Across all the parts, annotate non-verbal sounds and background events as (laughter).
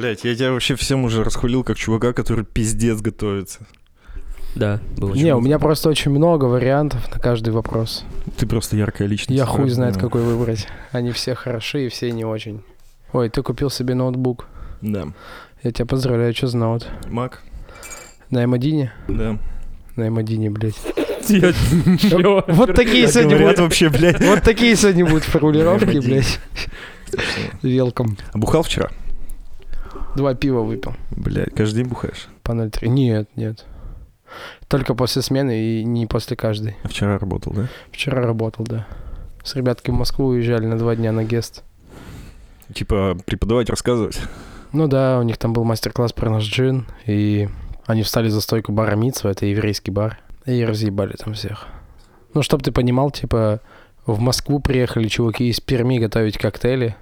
Блять, я тебя вообще всем уже расхвалил как чувака, который пиздец готовится. Да, было Не, у меня просто очень много вариантов на каждый вопрос. Ты просто яркая личность. Я хуй знает, да. какой выбрать. Они все хороши и все не очень. Ой, ты купил себе ноутбук. Да. Я тебя поздравляю, что за ноут? Мак? На M1? Да. На M1, блядь. (laughs) Вот такие сегодня будут. вообще, блядь. Вот такие сегодня будут формулировки, M1. блядь. Велком. А бухал вчера? Два пива выпил. Блядь, каждый день бухаешь? По 0,3. Нет, нет. Только после смены и не после каждой. А вчера работал, да? Вчера работал, да. С ребятками в Москву уезжали на два дня на гест. Типа преподавать, рассказывать. Ну да, у них там был мастер-класс про наш джин, и они встали за стойку бара Митсва, это еврейский бар, и разъебали там всех. Ну, чтоб ты понимал, типа, в Москву приехали чуваки из Перми готовить коктейли,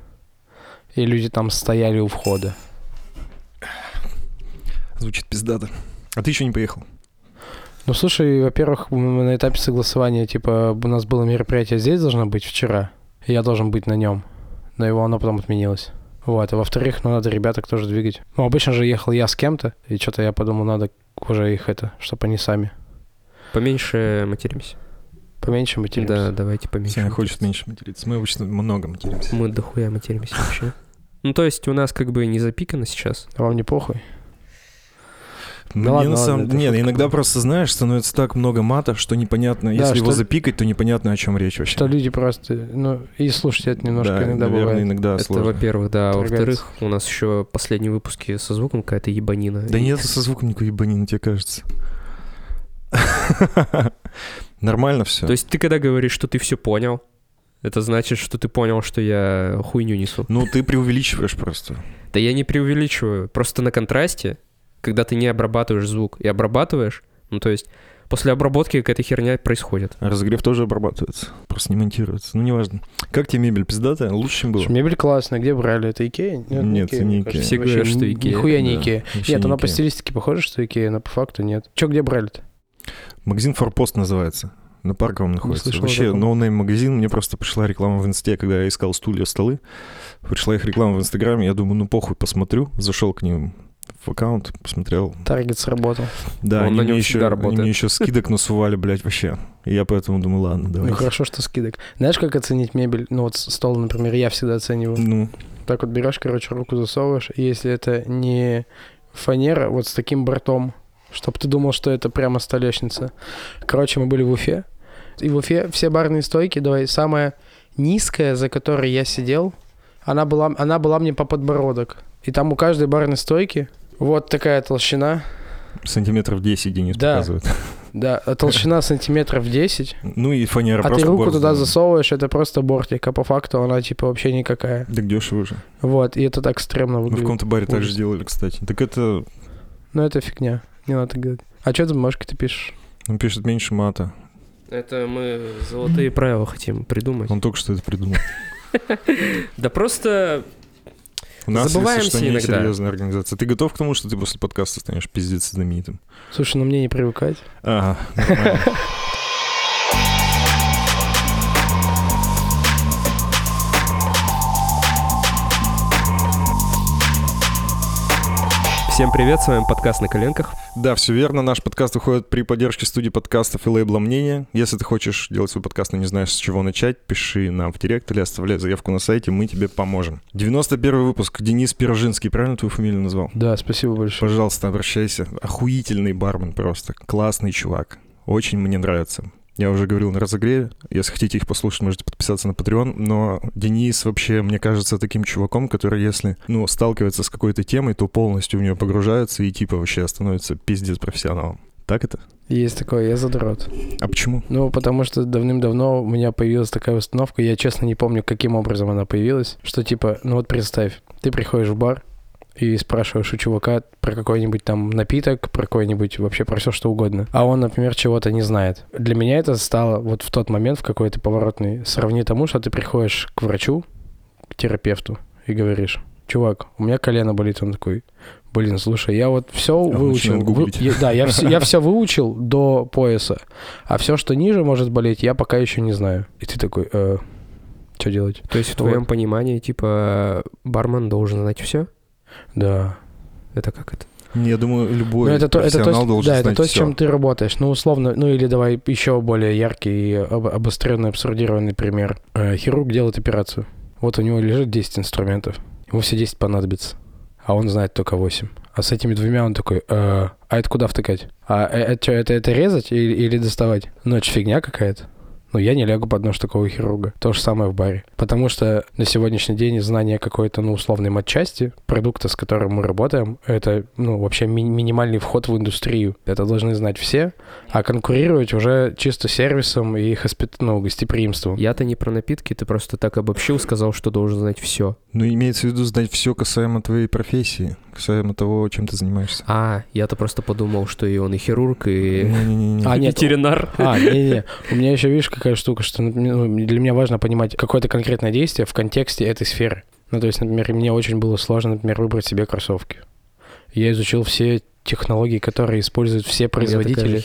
и люди там стояли у входа. Звучит пиздато. А ты еще не поехал? Ну, слушай, во-первых, на этапе согласования, типа, у нас было мероприятие здесь должно быть вчера, и я должен быть на нем, но его оно потом отменилось. Вот, а во-вторых, ну, надо ребяток тоже двигать. Ну, обычно же ехал я с кем-то, и что-то я подумал, надо уже их это, чтобы они сами. Поменьше материмся. Поменьше материмся. Да, давайте поменьше. Сеня хочет меньше материться. Мы обычно много материмся. Мы дохуя материмся вообще. Ну, то есть у нас как бы не запикано сейчас. А вам не похуй? Мне ладно, на самом ладно, это Нет, иногда была. просто, знаешь, становится так много мата, что непонятно. Да, Если его что- запикать, то непонятно, о чем речь вообще. Что люди просто, ну, и слушать это немножко да, иногда наверное, бывает. иногда Это, сложно. во-первых, да. А. Во-вторых, у нас еще последние выпуски со звуком какая-то ебанина. Да И- нет, со звуком никакой ебанины, тебе кажется. (laughs) Нормально все. То есть ты когда говоришь, что ты все понял, это значит, что ты понял, что я хуйню несу. Ну, ты преувеличиваешь просто. Да я не преувеличиваю. Просто на контрасте, когда ты не обрабатываешь звук и обрабатываешь, ну то есть после обработки какая-то херня происходит. А Разогрев тоже обрабатывается, просто не монтируется. Ну, неважно. Как тебе мебель пиздатая? Лучше, чем было? Слушай, Мебель классная, где брали? Это Икея? Нет, Икея, не Икея. Все говорят, что Икея. Нихуя не Да, Икея. Нет, не она по Икея. стилистике похожа, что Икея, но по факту нет. Че, где брали-то? Магазин Форпост называется. На Парковом находится. Вообще, no name магазин. Мне просто пришла реклама в инсте, когда я искал стулья, столы. Пришла их реклама в инстаграме. Я думаю, ну похуй, посмотрю. Зашел к ним в аккаунт, посмотрел. Таргет сработал. Да, Он они на мне, еще, всегда они работает. мне еще скидок насували, блядь, вообще. И я поэтому думаю, ладно, давай. Ну хорошо, что скидок. Знаешь, как оценить мебель? Ну вот стол, например, я всегда оцениваю. Ну, Так вот берешь, короче, руку засовываешь, и если это не фанера, вот с таким бортом, чтобы ты думал, что это прямо столешница. Короче, мы были в Уфе, и в Уфе все барные стойки, давай, самая низкая, за которой я сидел, она была, она была мне по подбородок. И там у каждой барной стойки вот такая толщина, сантиметров 10 Денис Да. показывает. да, а толщина (laughs) сантиметров 10, Ну и фанера а ты руку борт туда сделана. засовываешь, это просто бортик, а по факту она типа вообще никакая. Так дешево же. Вот, и это так стрёмно Мы в выглядит. каком-то баре так же Ужас. делали, кстати. Так это, Ну, это фигня. Не надо так говорить. А что ты бумажки ты пишешь? он пишет меньше мата. Это мы золотые правила хотим придумать. Он только что это придумал. (laughs) Да просто У нас, Забываемся если что, не иногда. серьезная организация. Ты готов к тому, что ты после подкаста станешь пиздец знаменитым? Слушай, ну мне не привыкать. Ага, (laughs) всем привет, с вами подкаст на коленках. Да, все верно. Наш подкаст выходит при поддержке студии подкастов и лейбла «Мнение». Если ты хочешь делать свой подкаст, но не знаешь, с чего начать, пиши нам в директ или оставляй заявку на сайте, мы тебе поможем. 91 выпуск. Денис Пирожинский, правильно твою фамилию назвал? Да, спасибо большое. Пожалуйста, обращайся. Охуительный бармен просто. Классный чувак. Очень мне нравится. Я уже говорил на разогреве. Если хотите их послушать, можете подписаться на Patreon. Но Денис вообще, мне кажется, таким чуваком, который, если, ну, сталкивается с какой-то темой, то полностью в нее погружается и типа вообще становится пиздец профессионалом. Так это? Есть такое, я задрот. А почему? Ну, потому что давным-давно у меня появилась такая установка, я честно не помню, каким образом она появилась, что типа, ну вот представь, ты приходишь в бар и спрашиваешь у чувака про какой-нибудь там напиток, про какой-нибудь вообще про все что угодно, а он, например, чего-то не знает. Для меня это стало вот в тот момент, в какой-то поворотный, сравни тому, что ты приходишь к врачу, к терапевту и говоришь, чувак, у меня колено болит, он такой, блин, слушай, я вот все Он выучил. вы- я- да, я все, я все выучил до пояса, а все, что ниже может болеть, я пока еще не знаю. И ты такой, что делать? То есть в Вот. твоем понимании, типа, бармен должен знать все? Да. Это как это? Я думаю, любой Ну, это то, это то, должен да, это то, с чем ты работаешь. Ну, условно, ну или давай еще более яркий и об- обостренный, абсурдированный пример. Э, хирург делает операцию. Вот у него лежит 10 инструментов. Ему все 10 понадобится. А он знает только 8. А с этими двумя он такой, «Э, а это куда втыкать? А э, это, чё, это, это резать или, или доставать? Ну, ж фигня какая-то. Ну, я не лягу под нож такого хирурга. То же самое в баре. Потому что на сегодняшний день знание какой-то, ну, условной матчасти, продукта, с которым мы работаем, это, ну, вообще ми- минимальный вход в индустрию. Это должны знать все, а конкурировать уже чисто сервисом и хоспит... ну, гостеприимством. Я-то не про напитки, ты просто так обобщил, сказал, что должен знать все. Ну, имеется в виду знать все касаемо твоей профессии, касаемо того, чем ты занимаешься. А, я-то просто подумал, что и он и хирург, и Не-не-не. А, нет, ветеринар. (laughs) А, не-не, у меня еще, видишь, какая штука, что ну, для меня важно понимать какое-то конкретное действие в контексте этой сферы. Ну, то есть, например, мне очень было сложно, например, выбрать себе кроссовки. Я изучил все технологии, которые используют все производители,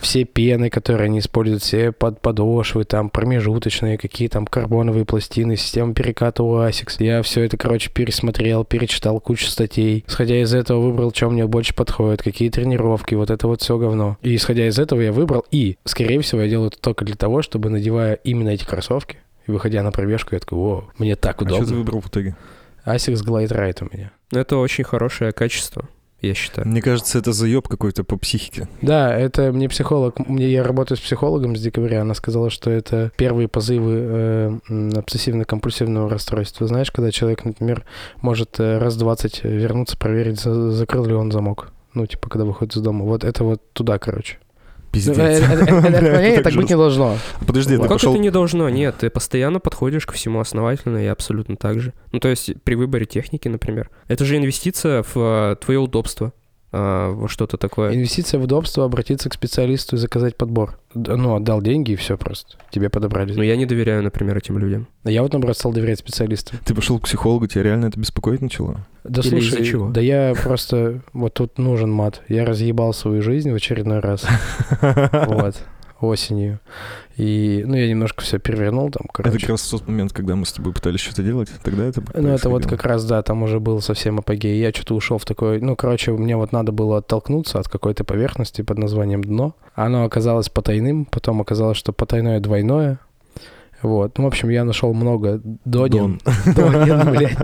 все пены, которые они используют, все под подошвы, там промежуточные, какие там карбоновые пластины, система переката у ASICS. Я все это, короче, пересмотрел, перечитал кучу статей. Исходя из этого выбрал, что мне больше подходит, какие тренировки, вот это вот все говно. И исходя из этого я выбрал, и, скорее всего, я делаю это только для того, чтобы, надевая именно эти кроссовки, и выходя на пробежку, я такой, о, мне так А что ты удобно. выбрал в итоге? ASICS Glide Ride у меня. Ну, Это очень хорошее качество, я считаю. Мне кажется, это заеб какой-то по психике. Да, это мне психолог, мне, я работаю с психологом с декабря, она сказала, что это первые позывы э, обсессивно-компульсивного расстройства. Знаешь, когда человек, например, может э, раз 20 вернуться, проверить, за- закрыл ли он замок. Ну, типа, когда выходит из дома. Вот это вот туда, короче. Пиздец. э, э, э, (laughs) это так быть не должно. Подожди, ты как это не должно? Нет, ты постоянно подходишь ко всему основательно и абсолютно так же. Ну, то есть при выборе техники, например. Это же инвестиция в твое удобство, во что-то такое. Инвестиция в удобство, обратиться к специалисту и заказать подбор. Ну, отдал деньги и все просто. Тебе подобрали. Но я не доверяю, например, этим людям. Я вот, наоборот, стал доверять специалистам. Ты пошел к психологу, тебя реально это беспокоить начало? Да Или слушай, чего? да я просто... Вот тут нужен мат. Я разъебал свою жизнь в очередной раз. (laughs) Вот. Осенью. И, ну, я немножко все перевернул там, Это как короче. раз тот момент, когда мы с тобой пытались что-то делать, тогда это Ну, это вот как раз, да, там уже был совсем апогей. Я что-то ушел в такой... Ну, короче, мне вот надо было оттолкнуться от какой-то поверхности под названием дно. Оно оказалось потайным, потом оказалось, что потайное двойное. Вот. Ну, в общем, я нашел много донин. Дон. (laughs) Донин, блядь.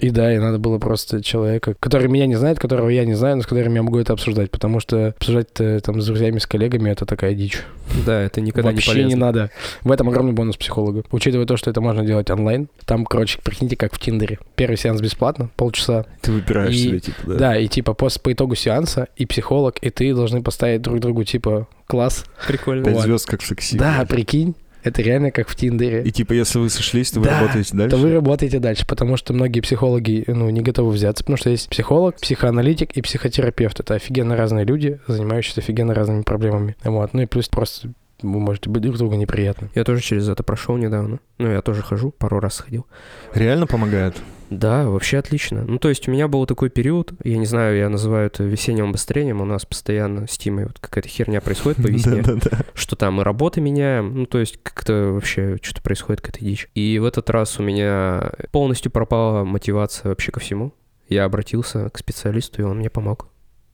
И да, и надо было просто человека, который меня не знает, которого я не знаю, но с которым я могу это обсуждать, потому что обсуждать там с друзьями, с коллегами это такая дичь. Да, это никогда Вообще не не, полезно. надо. В этом огромный бонус психолога. Учитывая то, что это можно делать онлайн, там, короче, прикиньте, как в Тиндере. Первый сеанс бесплатно, полчаса. Ты выбираешь И- себе, типа, да. Да, и типа после, по итогу сеанса и психолог, и ты должны поставить друг другу, типа, класс. Прикольно. Пять Вот. звезд как в секси. Да, прикинь, это реально как в Тиндере. И типа, если вы сошлись, то вы Да, работаете дальше. то вы работаете дальше, потому что многие психологи, ну, не готовы взяться, потому что есть психолог, психоаналитик и психотерапевт. Это офигенно разные люди, занимающиеся офигенно разными проблемами. Вот. Ну и плюс просто вы можете быть друг другу неприятны. Я тоже через это прошел недавно. Ну, я тоже хожу, пару раз сходил. Реально помогает. Да, вообще отлично. Ну, то есть у меня был такой период, я не знаю, я называю это весенним обострением, у нас постоянно с Тимой вот какая-то херня происходит по весне, (laughs) что там мы работы меняем, ну, то есть как-то вообще что-то происходит, какая-то дичь. И в этот раз у меня полностью пропала мотивация вообще ко всему. Я обратился к специалисту, и он мне помог.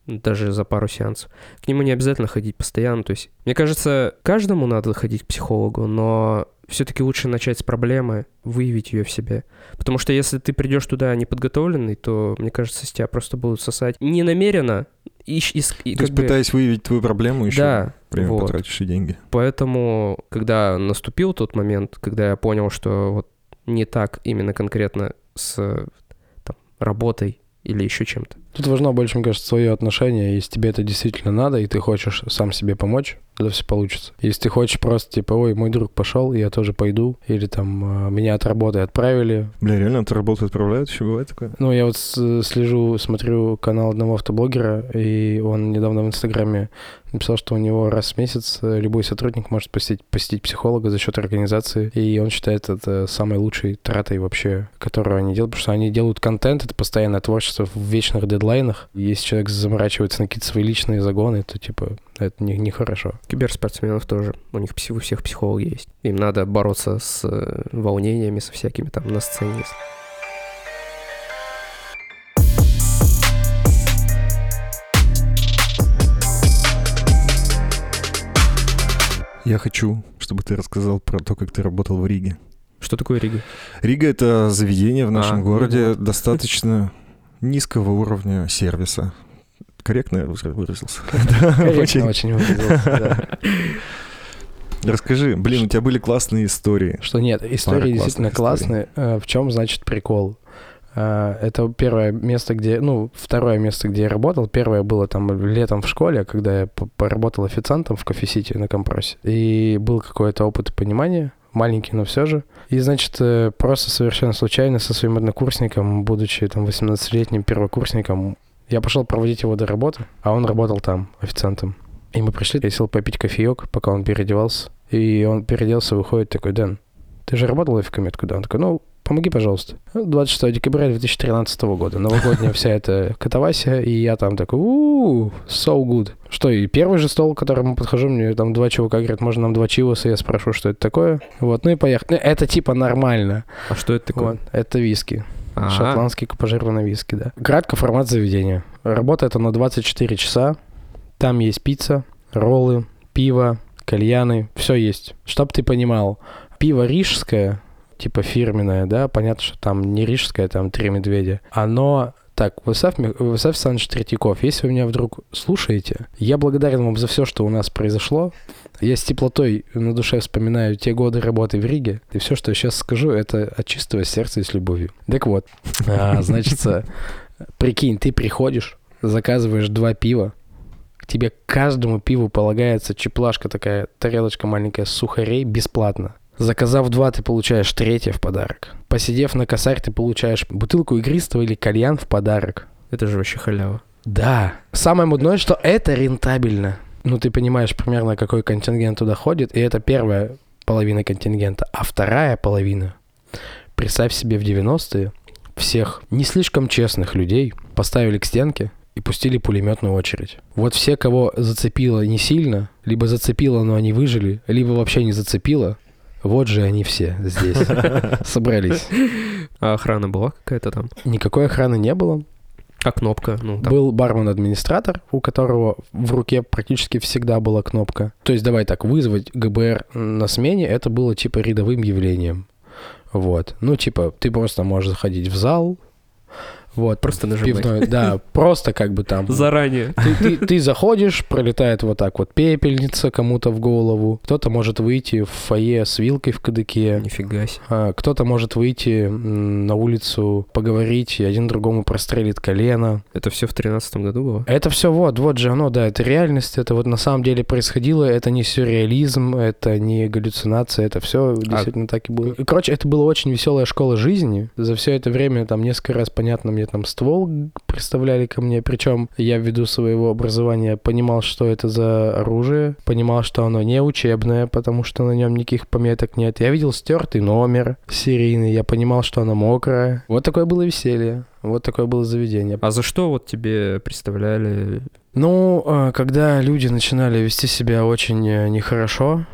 Даже за пару сеансов. К нему не обязательно ходить постоянно. То есть, мне кажется, каждому надо ходить к психологу, но все-таки лучше начать с проблемы, выявить ее в себе. Потому что если ты придешь туда неподготовленный, то, мне кажется, с тебя просто будут сосать не намеренно. И, и, и То есть, бы- пытаясь выявить твою проблему, еще да, время вот. потратишь и деньги. Поэтому, когда наступил тот момент, когда я понял, что вот не так именно конкретно с там, работой или еще чем-то. Тут важно больше, мне кажется, свое отношение. Если тебе это действительно надо, и ты хочешь сам себе помочь, тогда все получится. Если ты хочешь просто, типа, ой, мой друг пошел, я тоже пойду, или там э, меня от работы отправили. Бля, реально, от работы отправляют, еще бывает такое? Ну, я вот слежу, смотрю канал одного автоблогера, и он недавно в Инстаграме написал, что у него раз в месяц э, любой сотрудник может посетить, посетить психолога за счет организации, и он считает это самой лучшей тратой вообще, которую они делают, потому что они делают контент, это постоянное творчество в вечных дедлайнах. Если человек заморачивается на какие-то свои личные загоны, то, типа, это не- нехорошо. Киберспортсменов тоже. У них у всех психологи есть. Им надо бороться с э, волнениями, со всякими там на сцене. Я хочу, чтобы ты рассказал про то, как ты работал в Риге. Что такое Рига? Рига — это заведение в нашем А, ну городе вот. достаточно низкого уровня сервиса. Корректно я выразился? (laughs) Корректно Очень. выразился. Расскажи, блин, у тебя были классные истории. Что нет, истории действительно классные. Э, В чем, значит, прикол? Э, Это первое место, где... Ну, второе место, где я работал. Первое было там летом в школе, когда я поработал официантом в кофе-сити на компросе. И был какой-то опыт и понимание, маленький, но все же. И, значит, э, просто совершенно случайно со своим однокурсником, будучи там 18-летним первокурсником, я пошел проводить его до работы, а он работал там официантом. И мы пришли, я сел попить кофеек, пока он переодевался. И он переоделся, выходит такой, Дэн, ты же работал офиками? Я да. Он такой, ну, помоги, пожалуйста. Ну, 26 декабря 2013 года. Новогодняя вся эта катавасия, и я там такой, у so good. Что, и первый же стол, к которому подхожу, мне там два чувака говорят, можно нам два чиваса, я спрошу, что это такое. Вот, ну и поехали. Ну, Это типа нормально. А что это такое? Вот, это виски. А, Шотландский пожированный виски, да. Кратко формат заведения. Работает оно 24 часа. Там есть пицца, роллы, пиво, кальяны, все есть. Чтоб ты понимал, пиво рижское, типа фирменное, да, понятно, что там не рижское, там три медведя. Оно так, Высав, Ми- Высав Александрович Третьяков, если вы меня вдруг слушаете, я благодарен вам за все, что у нас произошло. Я с теплотой на душе вспоминаю те годы работы в Риге, и все, что я сейчас скажу, это от чистого сердца и с любовью. Так вот, а, значит, а, прикинь, ты приходишь, заказываешь два пива, к тебе каждому пиву полагается чеплашка такая, тарелочка маленькая сухарей бесплатно. Заказав два, ты получаешь третье в подарок. Посидев на косарь, ты получаешь бутылку игристого или кальян в подарок. Это же вообще халява. Да. Самое мудное, что это рентабельно. Ну, ты понимаешь примерно, какой контингент туда ходит, и это первая половина контингента. А вторая половина, представь себе, в 90-е всех не слишком честных людей поставили к стенке и пустили пулеметную очередь. Вот все, кого зацепило не сильно, либо зацепило, но они выжили, либо вообще не зацепило, вот же они все здесь (laughs) собрались. А охрана была какая-то там? Никакой охраны не было. А кнопка? Ну, там. Был бармен-администратор, у которого в руке практически всегда была кнопка. То есть, давай так, вызвать ГБР на смене, это было типа рядовым явлением. Вот. Ну, типа, ты просто можешь заходить в зал, вот, Просто нажимать. пивной, да, просто как бы там. Заранее. Ты, ты- ты заходишь, пролетает вот так вот пепельница кому-то в голову. Кто-то может выйти в фойе с вилкой в кадыке. Нифига себе. А, Кто-то может выйти на улицу, поговорить, и один другому прострелит колено. Это все в тринадцатом году было? Это все вот, вот же оно, да, это реальность, это вот на самом деле происходило, это не сюрреализм, это не галлюцинация, это все действительно так и было. Короче, это была очень веселая школа жизни. За все это время там несколько раз, понятно, мне там ствол представляли ко мне, причем я ввиду своего образования понимал, что это за оружие, понимал, что оно не учебное, потому что на нем никаких пометок нет. Я видел стертый номер серийный, я понимал, что оно мокрое. Вот такое было веселье, вот такое было заведение. А за что вот тебе представляли? Ну, э, когда люди начинали вести себя очень э, нехорошо,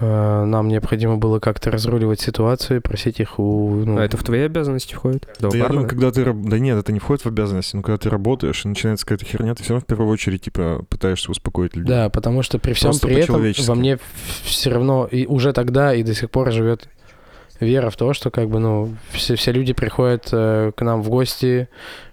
нам необходимо было как-то разруливать ситуацию, просить их у... ну, А это в твои обязанности входит? Да, я думаю, когда ты... Да нет, это не входит в обязанности, но когда ты работаешь, и начинается какая-то херня, ты все равно в первую очередь, типа, пытаешься успокоить людей. Да, потому что при всем Просто при этом во мне все равно и уже тогда и до сих пор живет вера в то, что как бы, ну, все, все люди приходят э, к нам в гости,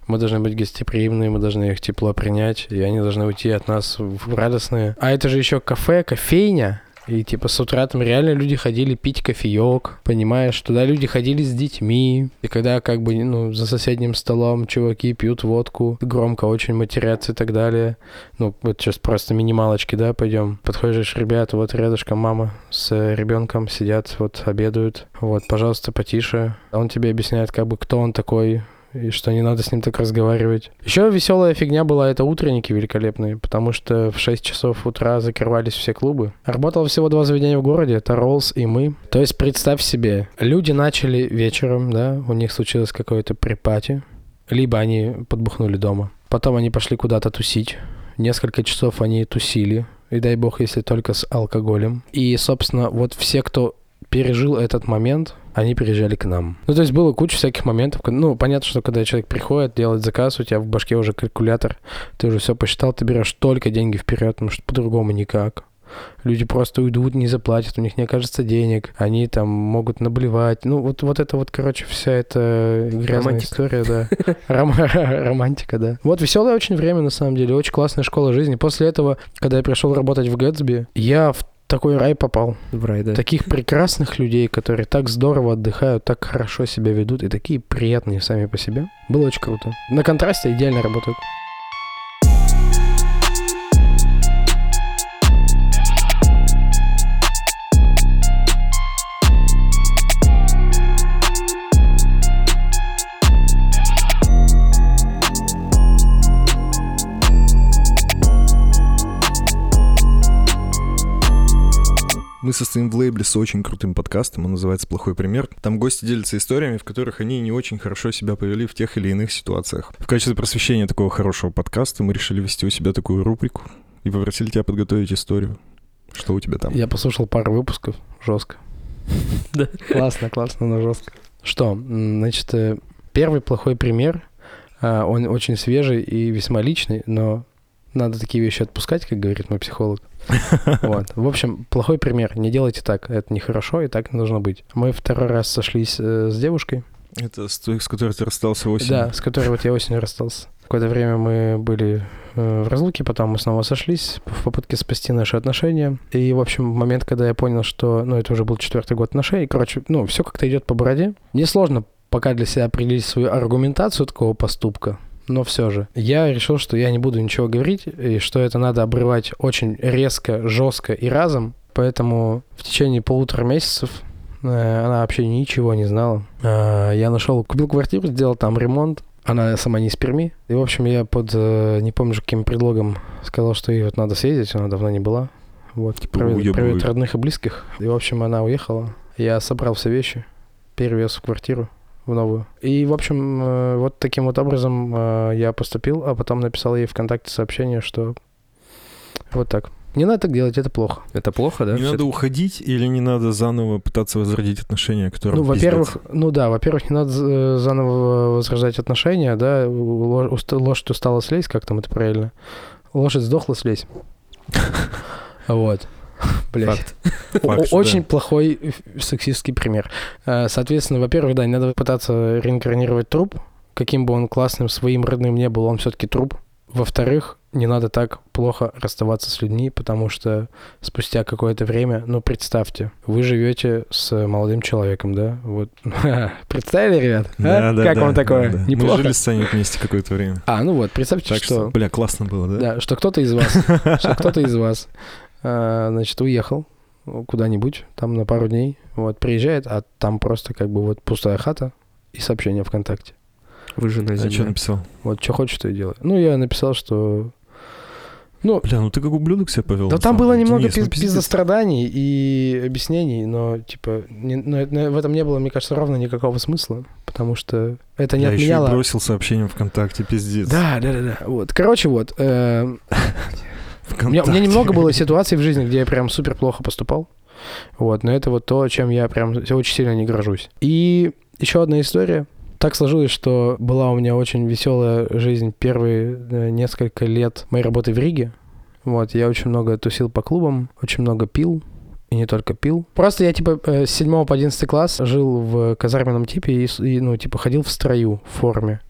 мы должны быть гостеприимны, мы должны их тепло принять, и они должны уйти от нас в радостные. А это же еще кафе, кофейня, и типа с утра там реально люди ходили пить кофеек, понимаешь? Туда люди ходили с детьми. И когда как бы, ну, за соседним столом чуваки пьют водку, громко очень матерятся и так далее. Ну, вот сейчас просто минималочки, да, пойдем. Подходишь, ребята, вот рядышком мама с ребенком сидят, вот обедают. Вот, пожалуйста, потише. Он тебе объясняет, как бы, кто он такой, и что не надо с ним так разговаривать. Еще веселая фигня была это утренники великолепные, потому что в 6 часов утра закрывались все клубы. Работало всего два заведения в городе, это Роллс и мы. То есть представь себе, люди начали вечером, да, у них случилось какое-то припати, либо они подбухнули дома. Потом они пошли куда-то тусить. Несколько часов они тусили, и дай бог, если только с алкоголем. И, собственно, вот все, кто пережил этот момент, они приезжали к нам. Ну, то есть было куча всяких моментов. Ну, понятно, что когда человек приходит делать заказ, у тебя в башке уже калькулятор, ты уже все посчитал, ты берешь только деньги вперед, потому что по-другому никак. Люди просто уйдут, не заплатят, у них не окажется денег, они там могут наблевать. Ну, вот, вот это вот, короче, вся эта грязная Романтика. история, да. (laughs) Ром- Романтика, да. Вот веселое очень время, на самом деле, очень классная школа жизни. После этого, когда я пришел работать в Гэтсби, я в такой рай попал. В рай, да. Таких прекрасных людей, которые так здорово отдыхают, так хорошо себя ведут и такие приятные сами по себе. Было очень круто. На контрасте идеально работают. Мы состоим в лейбле с очень крутым подкастом, он называется «Плохой пример». Там гости делятся историями, в которых они не очень хорошо себя повели в тех или иных ситуациях. В качестве просвещения такого хорошего подкаста мы решили вести у себя такую рубрику и попросили тебя подготовить историю. Что у тебя там? Я послушал пару выпусков. Жестко. (laughs) Да. Классно, классно, но жестко. Что, значит, э, первый плохой пример, а, он очень свежий и весьма личный, но надо такие вещи отпускать, как говорит мой психолог. (laughs) Вот. В общем, плохой пример. Не делайте так. Это нехорошо, и так не должно быть. Мы второй раз сошлись э, с девушкой, Это с той, с которой ты расстался осенью? да, с которой вот я осенью расстался. Какое-то время мы были э, в разлуке, потом мы снова сошлись в попытке спасти наши отношения. И, в общем, момент, когда я понял, что, ну, это уже был четвертый год отношений, короче, ну, все как-то идет по бороде. Несложно пока для себя определить свою аргументацию такого поступка, но все же. Я решил, что я не буду ничего говорить, и что это надо обрывать очень резко, жестко и разом. Поэтому в течение полутора месяцев э, она вообще ничего не знала. А, Я нашел, купил квартиру, сделал там ремонт. Она сама не из Перми. И, в общем, я под, э, не помню, каким предлогом сказал, что ей вот надо съездить, она давно не была. Вот, уебывает. проведать родных и близких. И, в общем, она уехала. Я собрал все вещи, перевез в квартиру в новую. И, в общем, э, вот таким вот образом э, я поступил, а потом написал ей ВКонтакте сообщение, что вот так. Не надо так делать, это плохо. Это плохо, да? Не надо уходить или не надо заново пытаться возродить отношения, которые Ну, во-первых, ну да, во-первых, не надо э, заново возрождать отношения, да, лошадь устала слезть, как там это правильно? Лошадь сдохла слезть. (laughs) Вот. (laughs) Блять. Очень да. плохой сексистский пример. Э, Соответственно, во-первых, да, не надо пытаться реинкарнировать труп, каким бы он классным своим родным не был, он все-таки труп. Во-вторых, не надо так плохо расставаться с людьми, потому что спустя какое-то время, ну, представьте, вы живете с молодым человеком, да? Вот. (laughs) Представили, ребят? А? Да, да, как да, вам такое? да, да. Неплохо? Мы жили с Саней вместе какое-то время. А, ну вот, представьте, Так что, что... бля, классно было, да? Да, что кто-то из вас, (laughs) что кто-то из вас, а, значит, уехал куда-нибудь, там на пару дней, вот, приезжает, а там просто как бы вот пустая хата и сообщение ВКонтакте. Выжженная А что земля. написал? Вот, что хочешь, то и делай. Ну, я написал, что... Ну, Бля, ну ты как ублюдок себя повел. да на там было деле. немного Денис, пиз- пиздостраданий и объяснений, но, типа, не- но это- в этом не было, мне кажется, ровно никакого смысла, потому что это не Я еще и отменяло... бросил сообщение ВКонтакте, пиздец. Да, да, да, да. Вот. Короче, вот. э, (laughs) У меня, у меня немного было ситуаций в жизни, где я прям супер плохо поступал. Вот, но это вот то, чем я прям очень сильно не горжусь. И еще одна история. Так сложилось, что была у меня очень веселая жизнь первые э, несколько лет моей работы в Риге. Вот, я очень много тусил по клубам, очень много пил. И не только пил. Просто я, типа, э, с 7 по 11 класс жил в казарменном типе и, и, ну, типа, ходил в строю, в форме.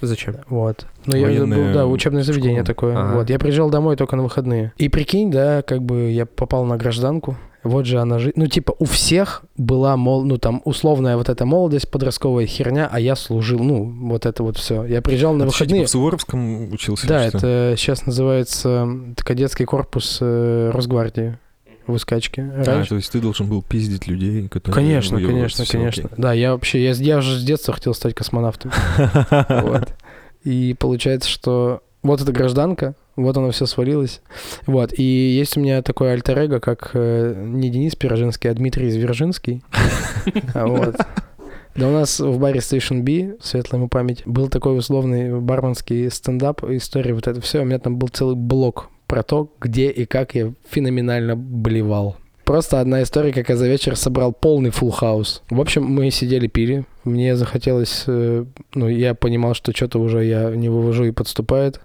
Зачем? Вот. Ну, я был, да, учебное заведение школа. такое. Ага. Вот. Я приезжал домой только на выходные. И прикинь, да, как бы я попал на гражданку. Вот же она жизнь. Ну, типа, у всех была, мол, ну, там, условная вот эта молодость, подростковая херня, а я служил, ну, вот это вот все. Я приезжал на А ты выходные. типа в Суворовском учился? Да, это сейчас называется кадетский корпус э, Росгвардии в Искачке. А, то есть ты должен был пиздить людей, которые... Конечно, конечно, конечно. Да, я вообще, я, я уже с детства хотел стать космонавтом. (laughs) Вот. И получается, что вот эта гражданка, вот оно все свалилось. Вот. И есть у меня такой альтер эго, как э, не Денис Пирожинский, а Дмитрий Звержинский. (laughs) Вот. Да у нас в баре Station B, светлая ему память, был такой условный барменский стендап, история, вот это все. У меня там был целый блок про то, где и как я феноменально блевал. Просто одна история, как я за вечер собрал полный фулл хаус. В общем, мы сидели, пили. Мне захотелось, э, ну, я понимал, что что-то уже я не вывожу и подступает.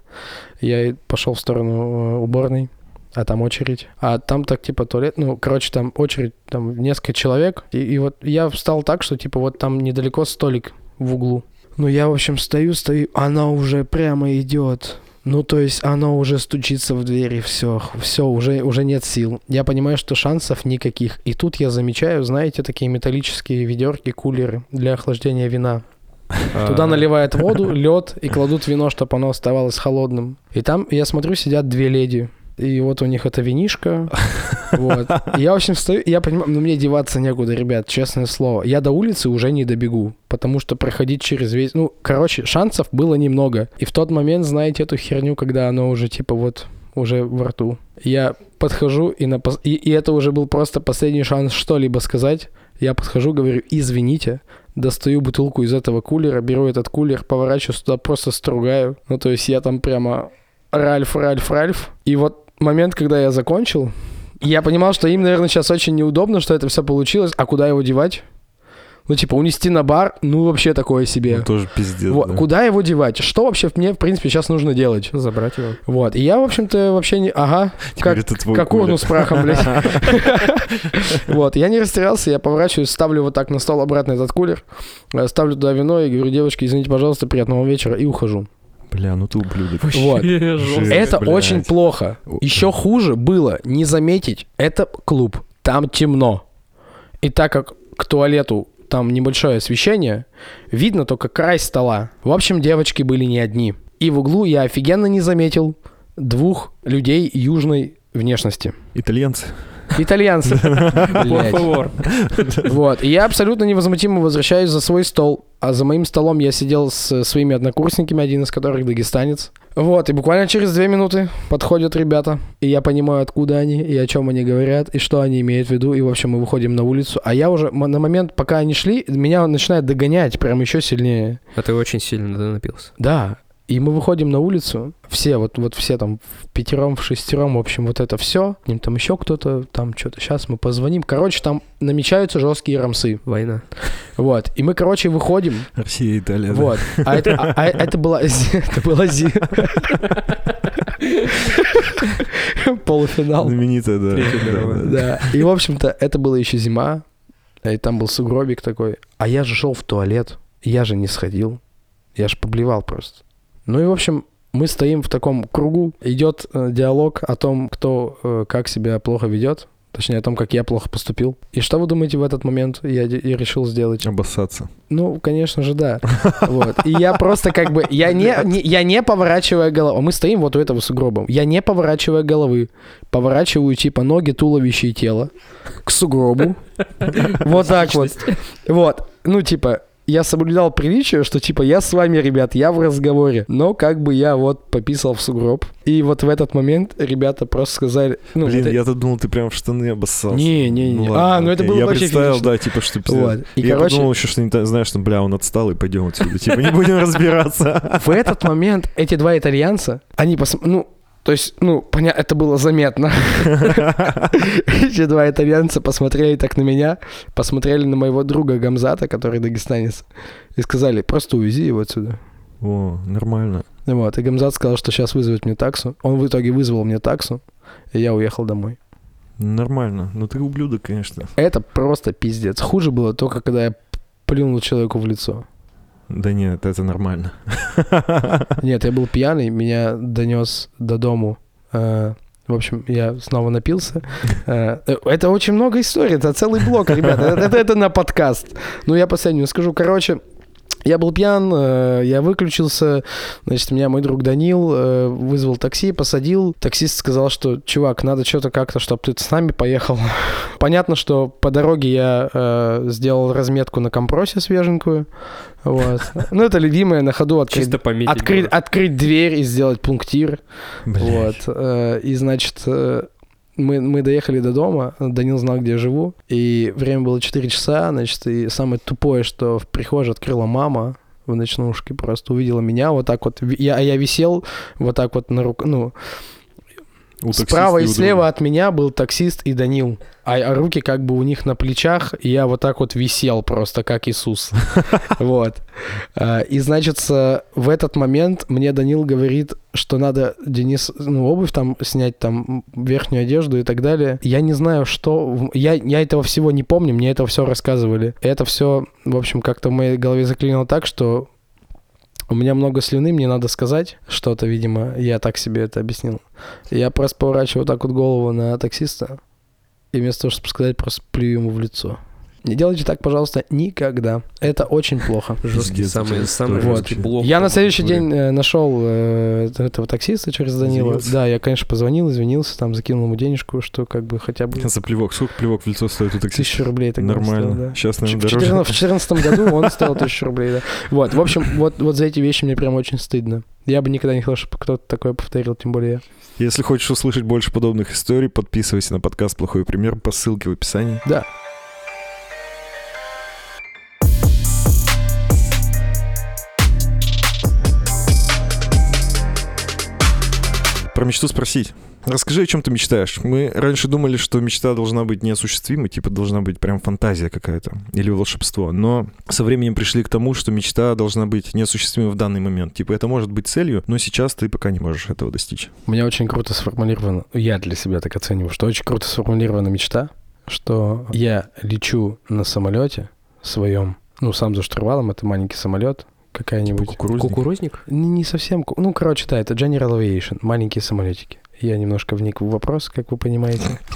Я пошел в сторону э, уборной. а там очередь. А там так типа туалет, ну, короче, там очередь, там несколько человек. И, и вот я встал так, что типа вот там недалеко столик в углу. Ну, я, в общем, стою, стою, она уже прямо идет. Ну, то есть она уже стучится в двери, все, все, уже, уже нет сил. Я понимаю, что шансов никаких. И тут я замечаю, знаете, такие металлические ведерки, кулеры для охлаждения вина. (laughs) Туда наливают воду, лед и кладут вино, чтобы оно оставалось холодным. И там, я смотрю, сидят две леди. И вот у них это винишко. Вот. Я, в общем, стою, я понимаю, ну мне деваться некуда, ребят, честное слово. Я до улицы уже не добегу, потому что проходить через весь... Ну, короче, шансов было немного. И в тот момент, знаете, эту херню, когда оно уже типа вот уже во рту. Я подхожу, и, на пос- и, и это уже был просто последний шанс что-либо сказать. Я подхожу, говорю, извините, достаю бутылку из этого кулера, беру этот кулер, поворачиваюсь туда, просто стругаю. Ну, то есть я там прямо Ральф, Ральф, Ральф. И вот момент, когда я закончил, я понимал, что им, наверное, сейчас очень неудобно, что это все получилось, а куда его девать? Ну, типа, унести на бар, ну, вообще такое себе. Ну, тоже пиздец, Вот, да. Куда его девать? Что вообще мне, в принципе, сейчас нужно делать? Забрать его. Вот, и я, в общем-то, вообще не... Ага, Теперь как, это твой как урну с прахом, блядь. (laughs) Вот, я не растерялся, я поворачиваюсь, ставлю вот так на стол обратно этот кулер, э, ставлю туда вино и говорю, девочки, извините, пожалуйста, приятного вечера, и ухожу. Бля, ну ты ублюдок. Вот. Жесть, Это блядь. очень плохо. Еще хуже было не заметить. Это клуб. Там темно. И так как к туалету там небольшое освещение, видно только край стола. В общем, девочки были не одни. И в углу я офигенно не заметил двух людей южной внешности. Итальянцы. Итальянцы. (laughs) Блядь. Вот. И я абсолютно невозмутимо возвращаюсь за свой стол. А за моим столом я сидел с своими однокурсниками, один из которых дагестанец. Вот, и буквально через две минуты подходят ребята, и я понимаю, откуда они, и о чем они говорят, и что они имеют в виду, и, в общем, мы выходим на улицу. А я уже на момент, пока они шли, меня начинает догонять прям еще сильнее. А ты очень сильно да, напился. Да, и мы выходим на улицу, все, вот, вот все там в пятером, в шестером, в общем, вот это все. К ним там еще кто-то, там что-то, сейчас мы позвоним. Короче, там намечаются жесткие рамсы. Война. Вот. И мы, короче, выходим. Россия, Италия. да. Вот. А это, а- а это была... Это была зи- Полуфинал. Знаменитая, да. Да. И, в общем-то, это было еще зима. И там был сугробик такой. А я же шел в туалет. Я же не сходил. Я же поблевал просто. Ну и, в общем, мы стоим в таком кругу. Идет э, диалог о том, кто э, как себя плохо ведет. Точнее, о том, как я плохо поступил. И что вы думаете в этот момент я, я решил сделать? Обоссаться. Ну, конечно же, да. (laughs) Вот. И я просто как бы... Я не, не- я не поворачивая голову. Мы стоим вот у этого сугроба. Я не поворачивая головы. Поворачиваю типа ноги, туловище и тело к сугробу. (laughs) Вот так вот. Вот. Ну, типа, я соблюдал приличие, что типа я с вами, ребят, я в разговоре. Но как бы я вот пописал в сугроб. И вот в этот момент ребята просто сказали... Ну, Блин, вот я-то думал, ты прям в штаны обоссался. Не, не, не. ладно, А, ну это было Я вообще представил, финишно. да, типа, что. Вот. И, я короче, подумал еще, что не знаешь, что, бля, он отстал и пойдем отсюда. Типа, не будем разбираться. В этот момент эти два итальянца, они. Ну, то есть, ну, понятно, это было заметно. (laughs) Эти два итальянца посмотрели так на меня, посмотрели на моего друга Гамзата, который дагестанец, и сказали, просто увези его отсюда. О, нормально. Вот, и Гамзат сказал, что сейчас вызовет мне таксу. Он в итоге вызвал мне таксу, и я уехал домой. Нормально. Ну ты ублюдок, конечно. Это просто пиздец. Хуже было только, когда я плюнул человеку в лицо. Да нет, это нормально. (laughs) Нет, я был пьяный, меня донес до дому. э, В общем, я снова напился. Э, Это очень много историй, это целый блок, ребята. Это, это- это на подкаст. Ну, я последнюю скажу. Короче, я был пьян, э, я выключился, значит, меня мой друг Данил э, вызвал такси, посадил. Таксист сказал, что, чувак, надо что-то как-то, чтобы ты с нами поехал. (laughs) Понятно, что по дороге я э, сделал разметку на компросе свеженькую. Вот. (laughs) Ну, это любимое на ходу открыть Чисто открыть, открыть дверь и сделать пунктир. Блядь. Вот. э, И, значит, мы, мы доехали до дома, Данил знал, где я живу, и время было 4 часа, значит, и самое тупое, что в прихожей открыла мама в ночнушке, просто увидела меня вот так вот, я, а я висел вот так вот на рук, ну, У Справа и у слева от меня был таксист и Данил. А, а руки как бы у них на плечах, и я вот так вот висел просто, как Иисус. (laughs) Вот. А, И, значит, в этот момент мне Данил говорит, что надо, Денис, ну, обувь там снять, там, верхнюю одежду и так далее. Я не знаю, что... Я, я этого всего не помню, мне это все рассказывали. Это все, в общем, как-то в моей голове заклинило так, что у меня много слюны, мне надо сказать что-то, видимо, я так себе это объяснил. Я просто поворачиваю так вот голову на таксиста, и вместо того, чтобы сказать, просто плюю ему в лицо. Не делайте так, пожалуйста, никогда. Это очень плохо. Жесткий, самый, самый история жесткий блок. Я на следующий день э, нашел э, этого таксиста через Данила. Извинился? Да, я, конечно, позвонил, извинился, там закинул ему денежку, что как бы хотя бы За плевок. Сколько плевок в лицо стоит у таксиста? тысячу рублей тогда Нормально. стоил, да. Сейчас, В наверное, дороже. 14 в 2014 году он стоил тысячу рублей, да. Вот, в общем, вот, вот за эти вещи мне прям очень стыдно. Я бы никогда не хотел, чтобы кто-то такое повторил, тем более я. Если хочешь услышать больше подобных историй, подписывайся на подкаст «Плохой пример» по ссылке в описании. Да. Про мечту спросить. Расскажи, о чем ты мечтаешь. Мы раньше думали, что мечта должна быть неосуществимой, типа должна быть прям фантазия какая-то или волшебство. Но со временем пришли к тому, что мечта должна быть неосуществимой в данный момент. Типа это может быть целью, но сейчас ты пока не можешь этого достичь. У меня очень круто сформулировано, я для себя так оцениваю, что очень круто сформулирована мечта, что я лечу на самолете своем, ну, сам за штурвалом, это маленький самолет, какая-нибудь. Кукурузник. Кукурузник? Не, не совсем, ну, короче, да, это General Aviation, маленькие самолетики. Я немножко вник в вопрос, как вы понимаете. (laughs)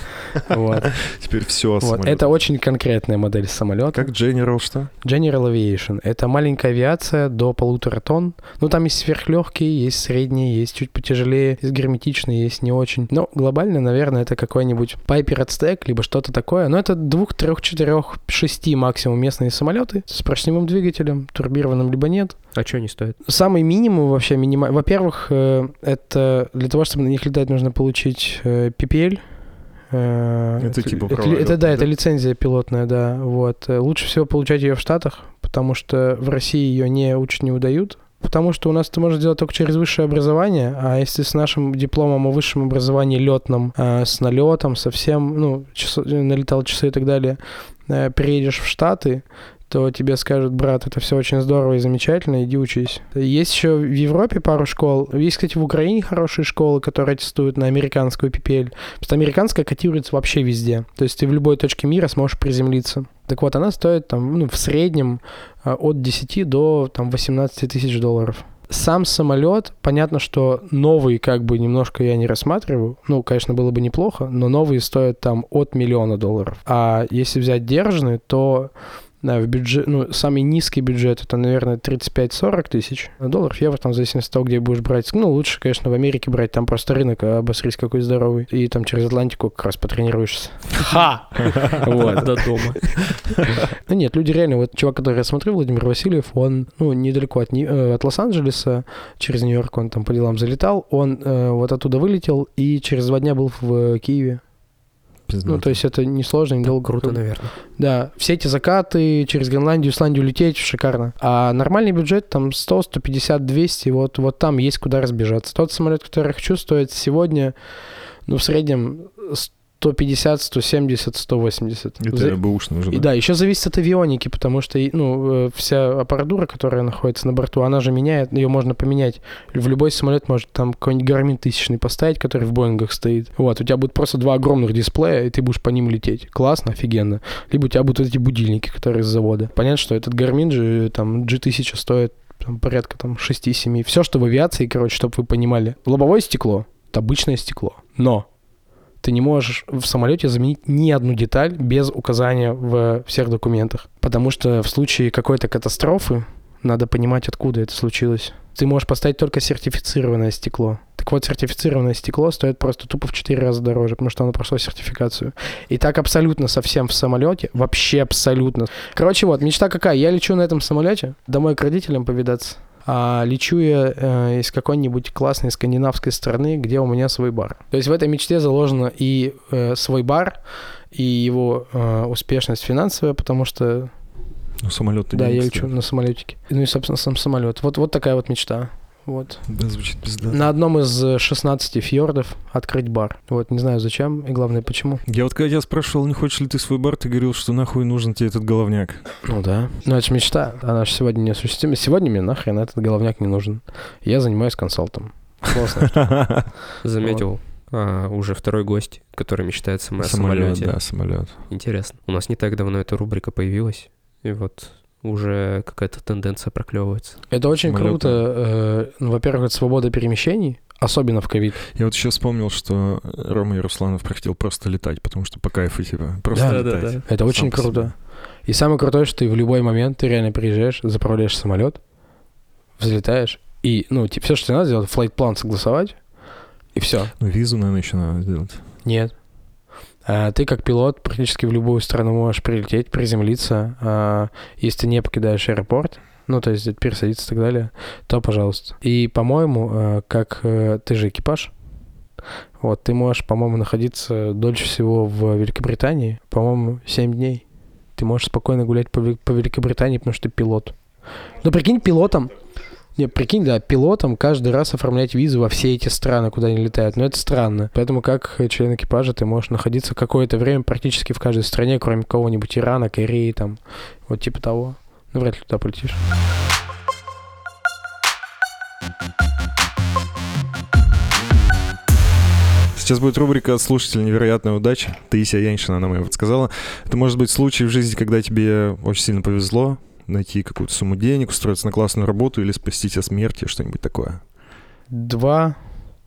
Вот. Теперь все Вот. Это очень конкретная модель самолета. Как General что? General Aviation. Это маленькая авиация до полутора тонн. Ну, там есть сверхлегкие, есть средние, есть чуть потяжелее, есть герметичные, есть не очень. Но глобально, наверное, это какой-нибудь Piper Aztec, либо что-то такое. Но это двух, трех, четырех, шести максимум местные самолеты с поршневым двигателем, турбированным либо нет. А что они стоят? Самый минимум вообще минимальный. Во-первых, э, это для того, чтобы на них летать, нужно получить э, PPL. Э, Это типа это, это лётные, да, да? это лицензия пилотная, да. Вот. Э, Лучше всего получать ее в Штатах, потому что в России ее не учат, не удают. Потому что у нас это можно делать только через высшее образование, а если с нашим дипломом о высшем образовании летном, э, с налетом, совсем, ну, часо- налетал часы и так далее, э, приедешь в Штаты, то тебе скажут, брат, это все очень здорово и замечательно, иди учись. Есть еще в Европе пару школ. Есть, кстати, в Украине хорошие школы, которые аттестуют на американскую PPL. Потому что американская котируется вообще везде. То есть ты в любой точке мира сможешь приземлиться. Так вот, она стоит там, ну, в среднем а, от 10 до там, 18 тысяч долларов. Сам самолет, понятно, что новый как бы немножко я не рассматриваю. Ну, конечно, было бы неплохо, но новые стоят там от миллиона долларов. А если взять держанный, то да, в бюджет, ну, самый низкий бюджет это, наверное, 35-40 тысяч долларов, евро, там, в зависимости от того, где будешь брать. Ну, лучше, конечно, в Америке брать, там просто рынок, а обосрись какой здоровый. И там через Атлантику как раз потренируешься. Ха! (laughs) Вот. До дома. (laughs) Ну нет, люди реально, вот чувак, который я смотрю, Владимир Васильев, он, ну, недалеко от, э, от Лос-Анджелеса, через Нью-Йорк он там по делам залетал, он э, вот оттуда вылетел и через два дня был в Киеве. Ну, то есть это несложно, недолго. Круто, наверное. Да, все эти закаты через Гренландию, Исландию лететь шикарно. А нормальный бюджет там 100, 150, 200, вот, вот там есть куда разбежаться. Тот самолет, который я хочу, стоит сегодня, ну, в среднем 150, 170, 180. Это За- бэушно уже, и да, еще зависит от авионики, потому что ну, э, вся аппаратура, которая находится на борту, она же меняет, ее можно поменять. В любой самолет может там какой-нибудь гармин тысячный поставить, который в Боингах стоит. Вот, у тебя будет просто два огромных дисплея, и ты будешь по ним лететь. Классно, офигенно. Либо у тебя будут эти будильники, которые с завода. Понятно, что этот гармин же, там, G1000 стоит там, порядка там 6-7. Все, что в авиации, короче, чтобы вы понимали. Лобовое стекло — это обычное стекло. Но ты не можешь в самолете заменить ни одну деталь без указания в всех документах. Потому что в случае какой-то катастрофы надо понимать, откуда это случилось. Ты можешь поставить только сертифицированное стекло. Так вот, сертифицированное стекло стоит просто тупо в 4 раза дороже, потому что оно прошло сертификацию. И так абсолютно совсем в самолете, вообще абсолютно. Короче, вот, мечта какая? Я лечу на этом самолете домой к родителям повидаться. А лечу я э, из какой-нибудь классной скандинавской страны, где у меня свой бар. То есть в этой мечте заложено и э, свой бар, и его э, успешность финансовая, потому что, Ну, самолет да, я лечу на самолетике. Ну и, собственно, сам самолет. Вот, вот такая вот мечта. Вот. Да, звучит пизда. На одном из э, 16 фьордов открыть бар. Вот, не знаю зачем и главное почему. Я вот когда тебя спрашивал, не хочешь ли ты свой бар, ты говорил, что нахуй нужен тебе этот головняк. Ну да. Ну это же мечта, она же сегодня не осуществима. Сегодня мне нахрен этот головняк не нужен. Я занимаюсь консалтом. Классно. (laughs) Заметил. а, уже второй гость, который мечтает сам о Самолет, самолете. да, самолет. Интересно. У нас не так давно эта рубрика появилась, и вот уже какая-то тенденция проклевывается. Это очень Самолёты. круто. э, ну, Во-первых, это свобода перемещений, особенно в ковид. Я вот еще вспомнил, что Рома Ярусланов хотел просто летать, потому что по кайфу, типа, просто Да, да, летать. Это очень по себе. круто. И самое крутое, что ты в любой момент ты реально приезжаешь, заправляешь самолет, взлетаешь, и, ну, типа, все, что тебе надо сделать, флайт-план согласовать, и все. Ну, визу, наверное, еще надо сделать. Нет. А, ты как пилот практически в любую страну можешь прилететь, приземлиться. А, если ты не покидаешь аэропорт, ну, то есть пересадиться и так далее, то пожалуйста. И, по-моему, а, как э, ты же экипаж, вот, ты можешь, по-моему, находиться дольше всего в Великобритании, по-моему, 7 дней. Ты можешь спокойно гулять по, по Великобритании, потому что ты пилот. Ну, прикинь, пилотом, не, прикинь, да, пилотам каждый раз оформлять визу во все эти страны, куда они летают. Но это странно. Поэтому как член экипажа ты можешь находиться какое-то время практически в каждой стране, кроме кого-нибудь Ирана, Кореи, там, вот типа того. Ну, вряд ли туда полетишь. Сейчас будет рубрика «Слушатель невероятная удача». Таисия Яньшина нам ее подсказала. Это может быть случай в жизни, когда тебе очень сильно повезло найти какую-то сумму денег, устроиться на классную работу или спасти тебя от смерти, что-нибудь такое. Два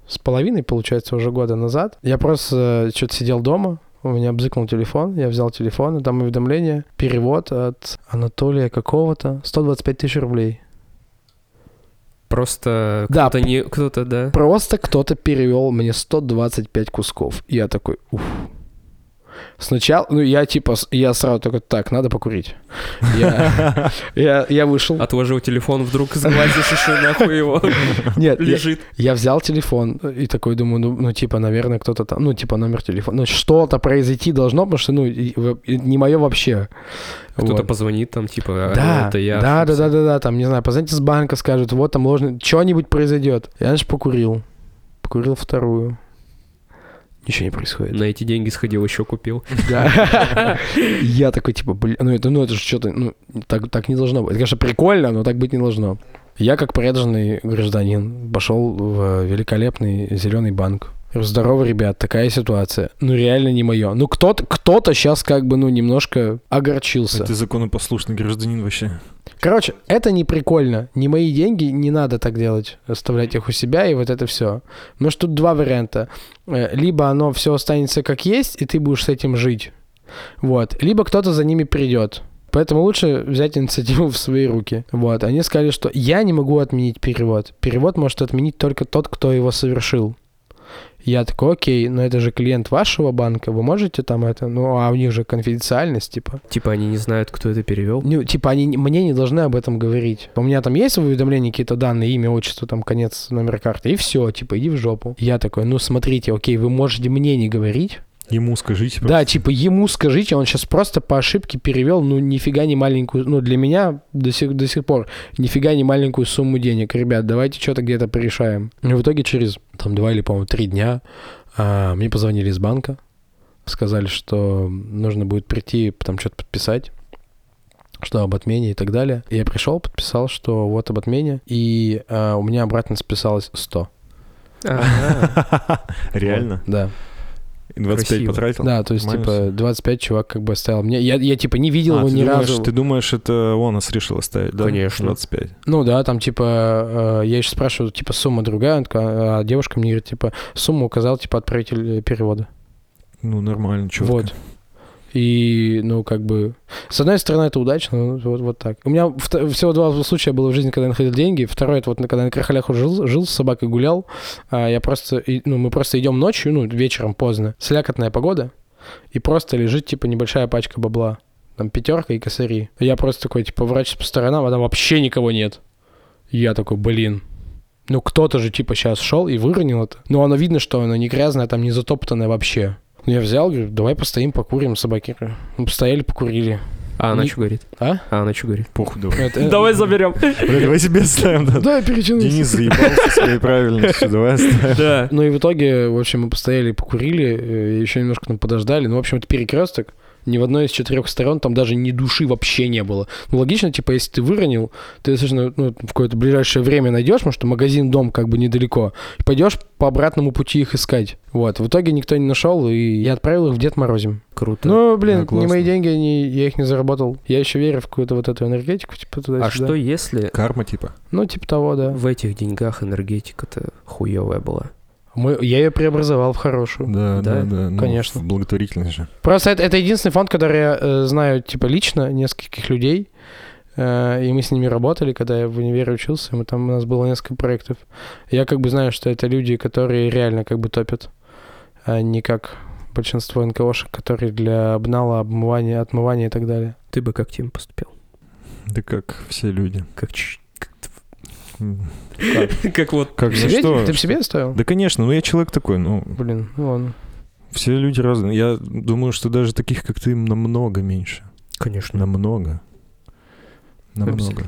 с половиной, получается, уже года назад. Я просто что-то сидел дома, у меня бзыкнул телефон, я взял телефон, и там уведомление, перевод от Анатолия какого-то, 125 тысяч рублей. Просто Да, кто-то не... Кто-то, да. Просто кто-то перевел мне 125 кусков. И я такой, уф. Сначала, ну, я типа, я сразу такой, так, надо покурить. Я, (laughs) я, я вышел. Отложил телефон, вдруг сглазишь еще нахуй его. (laughs) Нет, я, Лежит. я взял телефон и такой думаю, ну, ну, типа, наверное, кто-то там, ну, типа, номер телефона. Ну, что-то произойти должно, потому что, ну, не мое вообще. Кто-то Вот. позвонит там, типа, Да, «Алло, это я. да, да, ошибся». да, да, да, там, не знаю, позвоните с банка, скажут, вот там ложный, что-нибудь произойдет. Я, значит, покурил. Покурил вторую. Ничего не происходит. На эти деньги сходил, еще купил. Да. (laughs) Я такой, типа, блин, ну это, ну это же что-то, ну, так, так не должно быть. Это, конечно, прикольно, но так быть не должно. Я, как преданный гражданин, пошел в великолепный зеленый банк. Говорю, Здорово, ребят, такая ситуация. Ну, реально не мое. Ну, кто-то, кто-то сейчас как бы, ну, немножко огорчился. Ты законопослушный гражданин вообще. Короче, это не прикольно. Не мои деньги, не надо так делать. Оставлять их у себя и вот это все. Потому что тут два варианта. Э, Либо оно все останется как есть, и ты будешь с этим жить. Вот. Либо кто-то за ними придет. Поэтому лучше взять инициативу в свои руки. Вот. Они сказали, что я не могу отменить перевод. Перевод может отменить только тот, кто его совершил. Я такой, окей, но это же клиент вашего банка, вы можете там это, ну, а у них же конфиденциальность, типа. Типа они не знают, кто это перевел. Ну, типа, они не- мне не должны об этом говорить. У меня там есть в уведомлении какие-то данные, имя, отчество, там, конец, номер карты, и все, типа, иди в жопу. Я такой, ну, смотрите, окей, вы можете мне не говорить. Ему скажите. Да, типа, ему скажите, он сейчас просто по ошибке перевел, ну, нифига не маленькую, ну, для меня до сих, до сих пор, нифига не маленькую сумму денег. Ребят, давайте что-то где-то порешаем. И в итоге через, там, два или, по-моему, три дня а, мне позвонили из банка, сказали, что нужно будет прийти, там, что-то подписать что об отмене и так далее. И я пришел, подписал, что вот об отмене, и а, у меня обратно списалось 100. Ага. (laughs) Реально? Да. И 25 Красиво. потратил? Да, то есть, Нормально типа, 25 чувак как бы оставил мне. Я, я типа, не видел А, его ни думаешь, разу. Ты думаешь, это он нас решил оставить, да? Конечно. 25. Ну да, там типа, э, я еще спрашиваю, типа, сумма другая, а девушка мне говорит, типа, сумму указал, типа, отправитель э, перевода. Ну, нормально, чё. Вот. И, ну, как бы, с одной стороны, это удачно, ну, вот, вот так. У меня всего два случая было в жизни, когда я находил деньги. Второй, это вот когда на Крахалях жил, жил с собакой гулял. А я просто, ну, мы просто идем ночью, ну, вечером поздно, слякотная погода, и просто лежит, типа, небольшая пачка бабла. Там пятерка и косари. Я просто такой, типа, врач по сторонам, а там вообще никого нет. Я такой, блин, ну кто-то же типа сейчас шел и выронил это. Ну оно видно, что оно не грязное, там не затоптанное вообще. Ну я взял, говорю, давай постоим, покурим, собаки. Мы постояли, покурили. А она Не- что говорит? А? А она что говорит? Похуй, давай. Давай заберем. Давай себе оставим, да. Да, перетянусь. Денис заебался своей правильностью, давай оставим. Да. Ну и в итоге, в общем, мы постояли, покурили, э, еще немножко там подождали. Ну, в общем, это перекресток. Ни в одной из четырех сторон там даже ни души вообще не было. Ну, логично, типа, если ты выронил, ты достаточно ну, в какое-то ближайшее время найдешь, потому что магазин, дом как бы недалеко, и пойдешь по обратному пути их искать. Вот. В итоге никто не нашел, и я отправил их в Дед Морозим. Круто. Ну, блин, Да, не мои деньги, они, я их не заработал. Я еще верю в какую-то вот эту энергетику, типа, туда а что если Карма, типа. Ну, типа того, да. в этих деньгах энергетика-то хуевая была? Мы, я ее преобразовал в хорошую. Да, Да? да, да. ну, Конечно. в Благотворительность же. Просто это, это единственный фонд, который я э, знаю, типа, лично, нескольких людей. Э, и мы с ними работали, когда я в универе учился. Мы там, у нас было несколько проектов. Я как бы знаю, что это люди, которые реально как бы топят. А не как большинство НКОшек, которые для обнала, обмывания, отмывания и так далее. Ты бы как Тим поступил? Да как все люди. Как ч- как вот... Как за себе- что? Ты в себе оставил? Да, конечно, ну я человек такой, ну, Блин, ну ладно. все люди разные. Я думаю, что даже таких, как ты, намного меньше. Конечно. Намного. Намного.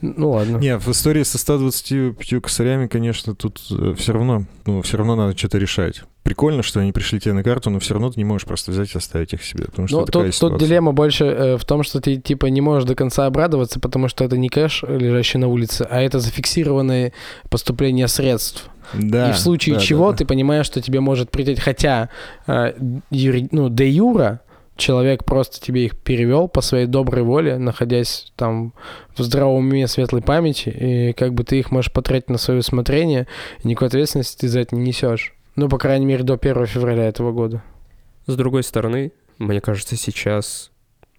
Ну ладно. Не, в истории со 125 косарями, конечно, тут все равно, ну, все равно надо что-то решать. Прикольно, что они пришли тебе на карту, но все равно ты не можешь просто взять и оставить их себе, потому что Ну, тут, тут дилемма больше э, в том, что ты типа не можешь до конца обрадоваться, потому что это не кэш, лежащий на улице, а это зафиксированные поступления средств. Да, и в случае да, да, чего да. ты понимаешь, что тебе может прийти, хотя э, юри- ну, де юра человек просто тебе их перевел по своей доброй воле, находясь там в здравом уме, светлой памяти, и как бы ты их можешь потратить на свое усмотрение, и никакой ответственности ты за это не несешь. Ну, по крайней мере, до 1 февраля этого года. С другой стороны, мне кажется, сейчас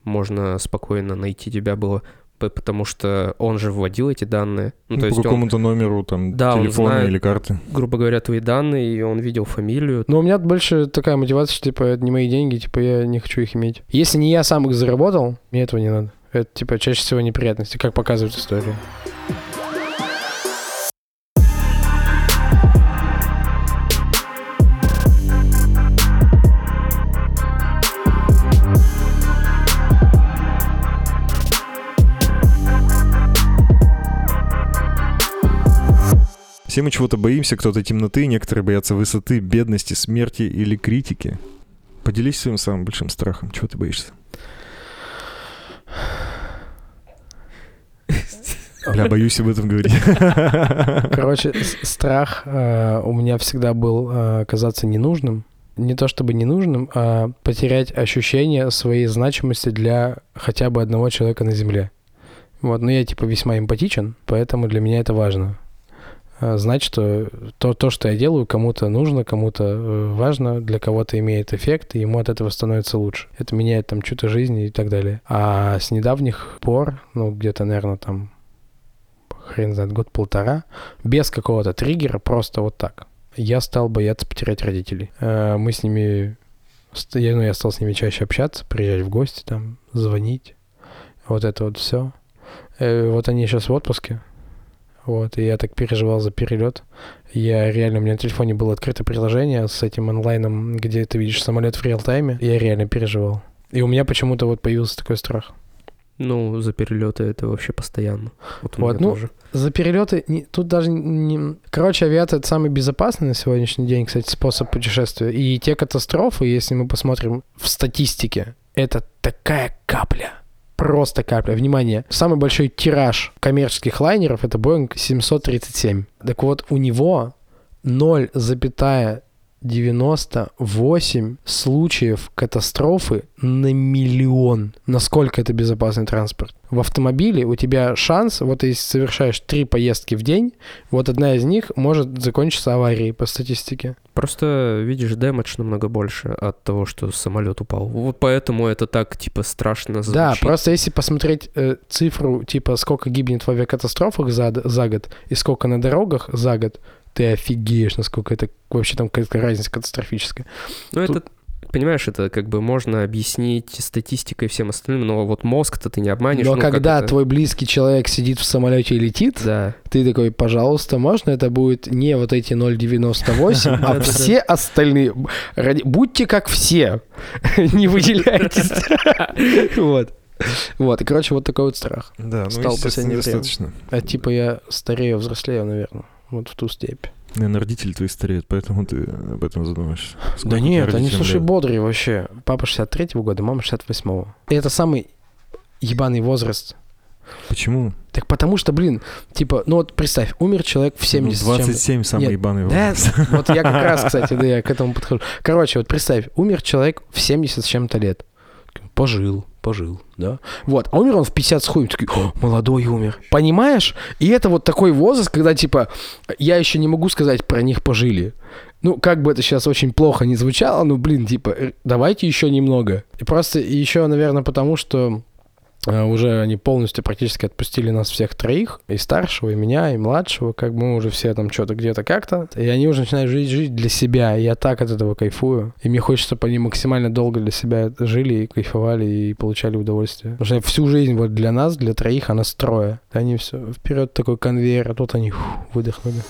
можно спокойно найти тебя было, потому что он же вводил эти данные. Ну, Ну, то по есть он, какому-то номеру там Да, он телефона знает. или карты. грубо говоря, твои данные, и он видел фамилию. Но у меня больше такая мотивация, что, типа, это не мои деньги, типа, я не хочу их иметь. Если не я сам их заработал, мне этого не надо. Это, типа, чаще всего неприятности, как показывает история. Все мы чего-то боимся, кто-то темноты, некоторые боятся высоты, бедности, смерти или критики. Поделись своим самым большим страхом. Чего ты боишься? Бля, боюсь об этом говорить. Короче, страх э, у меня всегда был э, оказаться ненужным. Не то чтобы ненужным, а потерять ощущение своей значимости для хотя бы одного человека на Земле. Вот, но я типа весьма эмпатичен, поэтому для меня это важно. Э, Знать, что то, то, что я делаю, кому-то нужно, кому-то э, важно, для кого-то имеет эффект, и ему от этого становится лучше. Это меняет там чью-то жизнь и так далее. А с недавних пор, ну, где-то, наверное, там хрен знает, год-полтора, без какого-то триггера, просто вот так. Я стал бояться потерять родителей. Э, Мы с ними... Я, ну, я стал с ними чаще общаться, приезжать в гости, там, звонить. Вот это вот все. Вот они сейчас в отпуске. Вот, и я так переживал за перелет. Я реально, у меня на телефоне было открыто приложение с этим онлайном, где ты видишь самолет в реал-тайме. Я реально переживал. И у меня почему-то вот появился такой страх. Ну, за перелеты это вообще постоянно. Вот Вот, ну, тоже. За перелеты не- тут даже не... Короче, авиация это самый безопасный на сегодняшний день, кстати, способ путешествия. И те катастрофы, если мы посмотрим в статистике, это такая капля. Просто капля. Внимание, самый большой тираж коммерческих лайнеров это Boeing 737. Так вот, у него 0,98 случаев катастрофы на миллион. Насколько это безопасный транспорт? В автомобиле у тебя шанс, вот если совершаешь три поездки в день, вот одна из них может закончиться аварией по статистике. Просто видишь дэмэдж намного больше от того, что самолет упал. Вот поэтому это так, типа, страшно звучит. Да, просто если посмотреть э, цифру, типа, сколько гибнет в авиакатастрофах за, за год и сколько на дорогах за год, ты офигеешь, насколько это вообще там какая-то разница катастрофическая. Ну, тут- это, понимаешь, это как бы можно объяснить статистикой и всем остальным, но вот мозг-то ты не обманешь. Но ну, как когда это- твой близкий человек сидит в самолете и летит, Да, ты такой, пожалуйста, можно это будет не вот эти 0,98, (laughs) а все остальные. Будьте как все, (laughs) не выделяйтесь. (laughs) Вот. Вот, и, короче, вот такой вот страх. Да, ну, Стал последнее время. достаточно. А типа я старею, взрослею, наверное. Вот в ту степь. Наверное, родители твои стареют, поэтому ты об этом задумаешься. Да Сколько нет, тебе они, слушай, лет? бодрые вообще. Папа 63-го года, мама 68-го. И это самый ебаный возраст. Почему? Так потому что, блин, типа, ну вот представь, умер человек в 70 Ну, с чем-то. 27 самый Нет, ебаный Да, возраст. (laughs) вот я как раз, кстати, да, я к этому подхожу. Короче, вот представь, умер человек в 70 с чем-то лет. Пожил, пожил, да. Вот, а умер он в 50 с хуем. Такой, «О, молодой умер. Понимаешь? И это вот такой возраст, когда, типа, я еще не могу сказать про них пожили. Ну, как бы это сейчас очень плохо не звучало, ну, блин, типа, э, давайте еще немного. И просто еще, наверное, потому что уже они полностью практически отпустили нас всех троих, и старшего, и меня, и младшего, как мы уже все там что-то где-то как-то, и они уже начинают жить, жить для себя, и я так от этого кайфую, и мне хочется, чтобы они максимально долго для себя жили, и кайфовали, и получали удовольствие. Потому что всю жизнь вот для нас, для троих, она строя. Они все вперед такой конвейер, а тут они фу, выдохнули.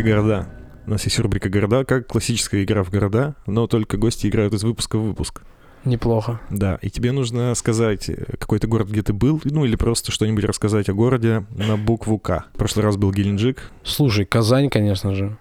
Это города. У нас есть рубрика «Города», как классическая игра в города, но только гости играют из выпуска в выпуск. Неплохо. Да, и тебе нужно сказать э, какой-то город, где ты был, ну или просто что-нибудь рассказать о городе на букву «К». В прошлый раз был Геленджик. Слушай, Казань, конечно же.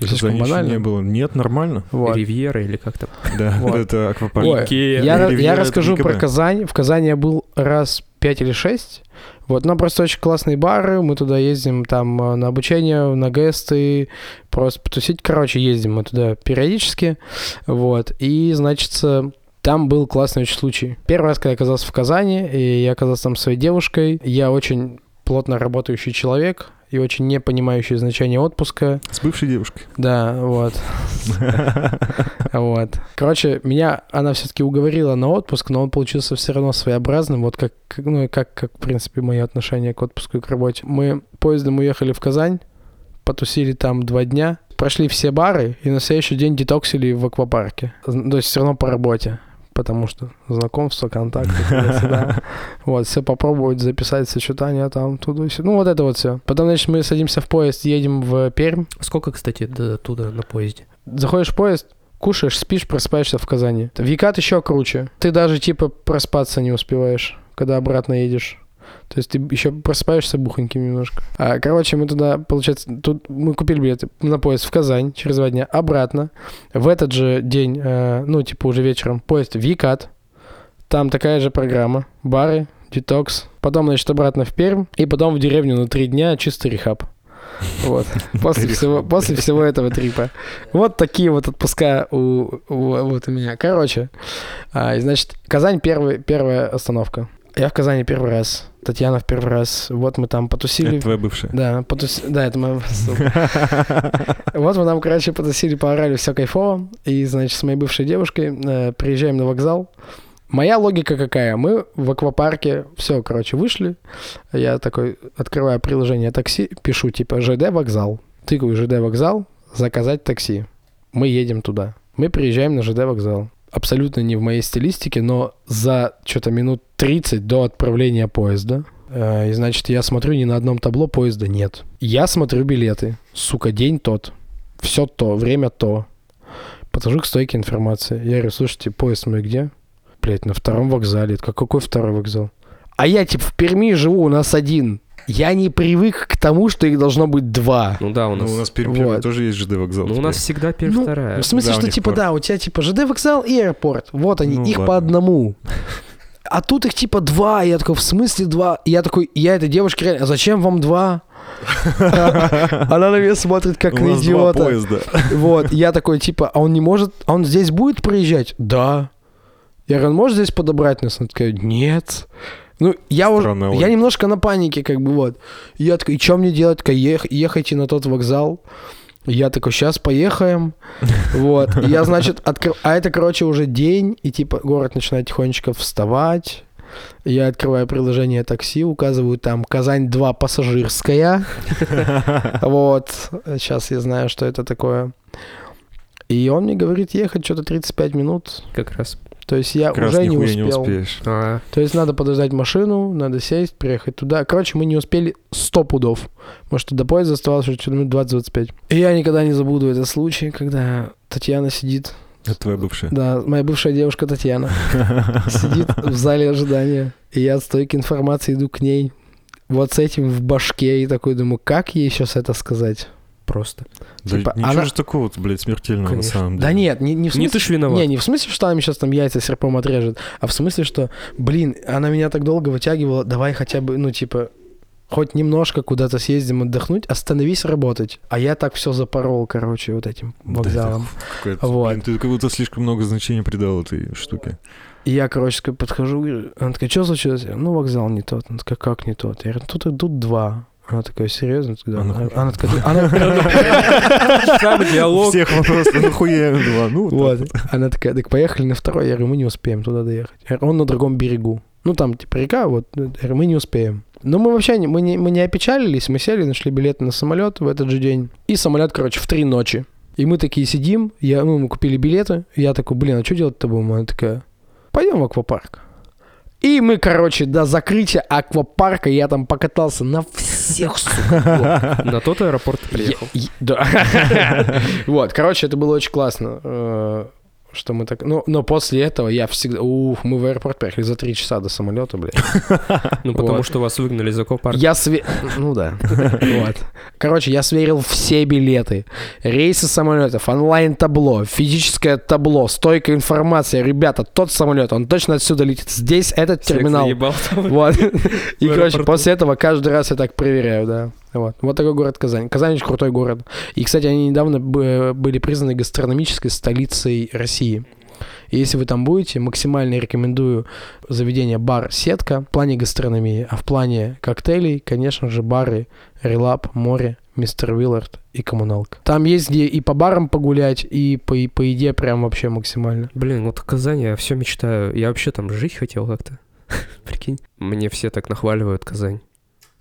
Слишком еще банально. не было. Нет, нормально. Вот. Ривьера или как там? (laughs) Да, Вот. это аквапарк. Ой, Икея. Я, расскажу про Казань. В Казани я был раз пять или шесть. Вот, но просто очень классные бары. Мы туда ездим там э, на обучение, на гесты, просто потусить. Короче, ездим мы туда периодически. Вот. И, значит, э, там был классный очень случай. Первый раз, когда я оказался в Казани, и я оказался там со своей девушкой, я очень плотно работающий человек и очень не понимающий значение отпуска. С бывшей девушкой. Да, вот. (laughs) Вот. Короче, меня она все-таки уговорила на отпуск, но он получился все равно своеобразным, вот как, ну, и как, как, в принципе, мое отношение к отпуску и к работе. Мы поездом уехали в Казань, потусили там два дня, прошли все бары и на следующий день детоксили в аквапарке. З- То есть все равно по работе. Потому что знакомство, контакты, туда-сюда. (laughs) Вот, все попробовать записать сочетание там, туда сюда. Ну, вот это вот все. Потом, значит, мы садимся в поезд, едем в Пермь. Сколько, кстати, до туда на поезде? Заходишь в поезд, кушаешь, спишь, просыпаешься в Казани. Викат еще круче. Ты даже типа проспаться не успеваешь, когда обратно едешь. То есть ты еще просыпаешься бухоньким немножко. А, короче, мы туда, получается, тут мы купили билеты на поезд в Казань через два дня, обратно. В этот же день, э, ну, типа уже вечером, поезд в Викат. Там такая же программа. Бары, детокс. Потом, значит, обратно в Пермь. И потом в деревню на три дня чистый рехаб. (laughs) Вот. После всего, после всего этого трипа. Вот такие вот отпуска у, у- вот у меня. Короче, а, значит, Казань первый, первая остановка. Я в Казани первый раз. Татьяна в первый раз. Вот мы там потусили. Это твоя бывшая. Да, потус... да, это моя (laughs) Вот мы там, короче, потусили, поорали, все кайфово. И, значит, с моей бывшей девушкой э, приезжаем на вокзал. Моя логика какая? Мы в аквапарке, все, короче, вышли. Я такой открываю приложение такси, пишу типа ЖД вокзал. Тыкаю ЖД вокзал, заказать такси. Мы едем туда. Мы приезжаем на ЖД вокзал. Абсолютно не в моей стилистике, но за что-то минут 30 до отправления поезда. э, И значит, я смотрю, ни на одном табло поезда нет. Я смотрю билеты. Сука, день тот. Все то, время то. Подхожу к стойке информации. Я говорю, слушайте, поезд мой где? Блять, на втором вокзале. Как- Какой второй вокзал? А я, типа, в Перми живу, у нас один. Я не привык к тому, что их должно быть два. Ну да, у Ну, нас... у нас перед Вот. тоже есть ЖД вокзал. Ну, у нас всегда первая, Ну, вторая. В смысле, Да, что типа, пар. да, у тебя типа ЖД вокзал и аэропорт. Вот они, Ну, их по ладно. одному. А тут их типа два. Я такой, в смысле два? И я такой, я этой девушке реально, а зачем вам два? (laughs) Она на меня смотрит, как на идиота. поезда. Вот, я такой, типа, а он не может, а он здесь будет проезжать? Да. Я говорю, он может здесь подобрать нас? Она такая, нет. Ну, я уже, я немножко на панике, как бы, вот. Я такой, и что мне делать? «Ех- ехайте на тот вокзал. Я такой, сейчас поехаем. (laughs) Вот. И я, значит, открыл... А это, короче, уже день, и, типа, город начинает тихонечко вставать. Я открываю приложение такси, указываю там Казань-2 пассажирская. (laughs) Вот. Сейчас я знаю, что это такое. И он мне говорит ехать что-то 35 минут. Как раз. То есть я Как раз уже не нихуя не успел. успеешь. А, То есть надо подождать машину, надо сесть, приехать туда. Короче, мы не успели 100 пудов. Может, до поезда оставалось что-то минут 20-25. И я никогда не забуду этот случай, когда Татьяна сидит. Это твоя бывшая. Да, моя бывшая девушка Татьяна (laughs) сидит в зале ожидания. И я от стойки информации иду к ней. Вот с этим в башке. И такой думаю, как ей сейчас это сказать? Просто. Да Типа, ничего она- же такого, блядь, смертельного Конечно. на самом деле. Да нет, не, не в Не смысле... ты ж виноват. Не, не в смысле, что она мне сейчас там яйца серпом отрежет, а в смысле, что, блин, она меня так долго вытягивала, давай хотя бы, ну, типа, хоть немножко куда-то съездим отдохнуть, остановись работать. А я так все запорол, короче, вот этим Да вокзалом. какое-то- Вот. блин, ты как будто слишком много значения придал этой штуке. И я, короче, такой подхожу, она такая, что случилось? Ну, вокзал не тот. Она такая, как не тот? Я говорю, тут идут два. Она такая, серьезно? Да. Она, она такая, она- (laughs) Там диалог. Всех вопросов, нахуя два? Ну, Вот. так вот. Она такая, так поехали на второй. Я говорю, мы не успеем туда доехать. Он на другом берегу. Ну, там, типа, река, вот. Мы не успеем. Но мы вообще не, мы не, мы не опечалились. Мы сели, нашли билеты на самолет в этот же день. И самолет, короче, в три ночи. И мы такие сидим, я, ну, мы купили билеты. Я такой, блин, а что делать-то будем? Она такая, пойдем в аквапарк. И мы, короче, до закрытия аквапарка я там покатался на всех, сука, (laughs) На тот аэропорт приехал. Да. (laughs) Вот, короче, это было очень классно. Что мы так... Ну, но после этого я всегда... Ух, мы в аэропорт приехали за три часа до самолета, блядь. (laughs) Ну, потому что вас выгнали из аквапарка. Я све... Ну да. (laughs) Вот. Короче, я сверил все билеты. Рейсы самолетов, онлайн-табло, физическое табло, стойкая информация. Ребята, тот самолет, он точно отсюда летит. Здесь этот терминал. Вот. (laughs) И, короче, после этого каждый раз я так проверяю, да. Вот. Вот такой город Казань. Казань очень крутой город. И, кстати, они недавно б- были признаны гастрономической столицей России. И если вы там будете, максимально рекомендую заведение бар «Сетка» в плане гастрономии, а в плане коктейлей, конечно же, бары «Релап», «Море», «Мистер Виллард» и «Коммуналка». Там есть где и по барам погулять, и по, и по еде прям вообще максимально. Блин, вот Казань, я все мечтаю. Я вообще там жить хотел как-то. (laughs) Прикинь. Мне все так нахваливают Казань.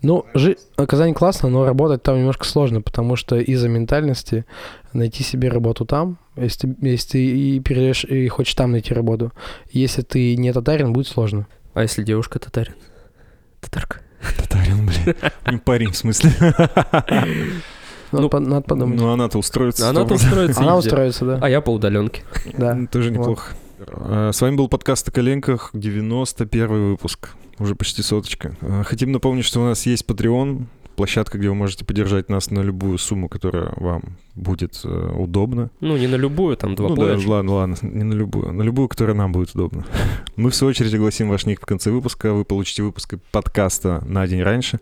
Ну, жи... Казань классно, но работать там немножко сложно, потому что из-за ментальности найти себе работу там, если ты, если ты и передаешь, и хочешь там найти работу, если ты не татарин, будет сложно. А если девушка татарин? Татарка. Татарин, блин. Парень, в смысле. Ну, по- надо подумать. Ну, она-то устроится. Она-то 100%. устроится Она устроится, да. А я по удаленке. да. Тоже неплохо. А, С вами был подкаст о коленках, 91 выпуск. Уже почти соточка. А, Хотим напомнить, что у нас есть Patreon, площадка, где вы можете поддержать нас на любую сумму, которая вам будет э, удобна. Ну, не на любую, там два ну да, ладно, ладно, не на любую. На любую, которая нам будет удобна. Мы, в свою очередь, огласим ваш ник в конце выпуска. Вы получите выпуск подкаста на день раньше,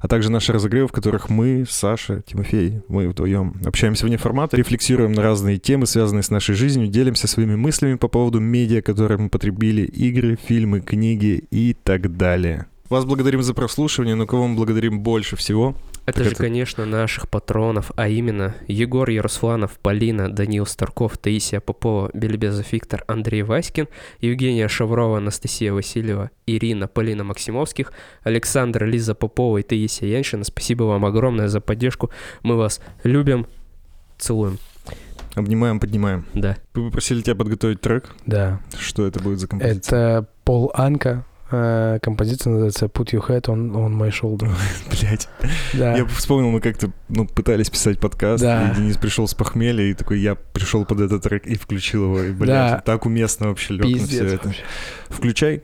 а также наши разогревы, в которых мы, Саша, Тимофей, мы вдвоем общаемся вне формата, рефлексируем на разные темы, связанные с нашей жизнью, делимся своими мыслями по поводу медиа, которые мы потребили, игры, фильмы, книги и так далее. Вас благодарим за прослушивание, но кого мы благодарим больше всего? Это Так же, это- конечно, наших патронов, а именно Егор Яросланов, Полина, Данил Старков, Таисия Попова, Бельбезов Виктор, Андрей Васькин, Евгения Шаврова, Анастасия Васильева, Ирина, Полина Максимовских, Александр, Лиза Попова и Таисия Яншина. Спасибо вам огромное за поддержку. Мы вас любим, целуем. Обнимаем, поднимаем. Да. Мы попросили тебя подготовить трек. Да. Что это будет за композиция? Это Пол Анка. Э, Композиция называется Put Your Head on, on My Shoulder. (laughs) Блять. Да. Я вспомнил, мы как-то ну, пытались писать подкаст, Да. и Денис пришел с похмелья, и такой, я пришел под этот трек и включил его, и, блядь, Да. так уместно вообще лег на все это. вообще. Включай.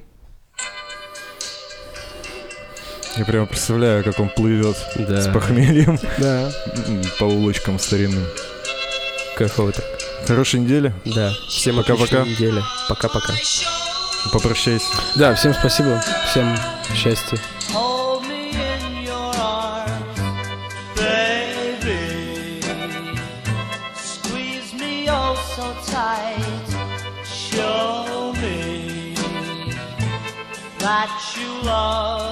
Я прямо представляю, как он плывет Да. с похмельем Да. по улочкам старинным. Кайфовый трек. Хорошей недели. Да. Всем Пока-пока. Пока-пока. Попрощайся. Да, всем спасибо. Всем счастья. Oh that you love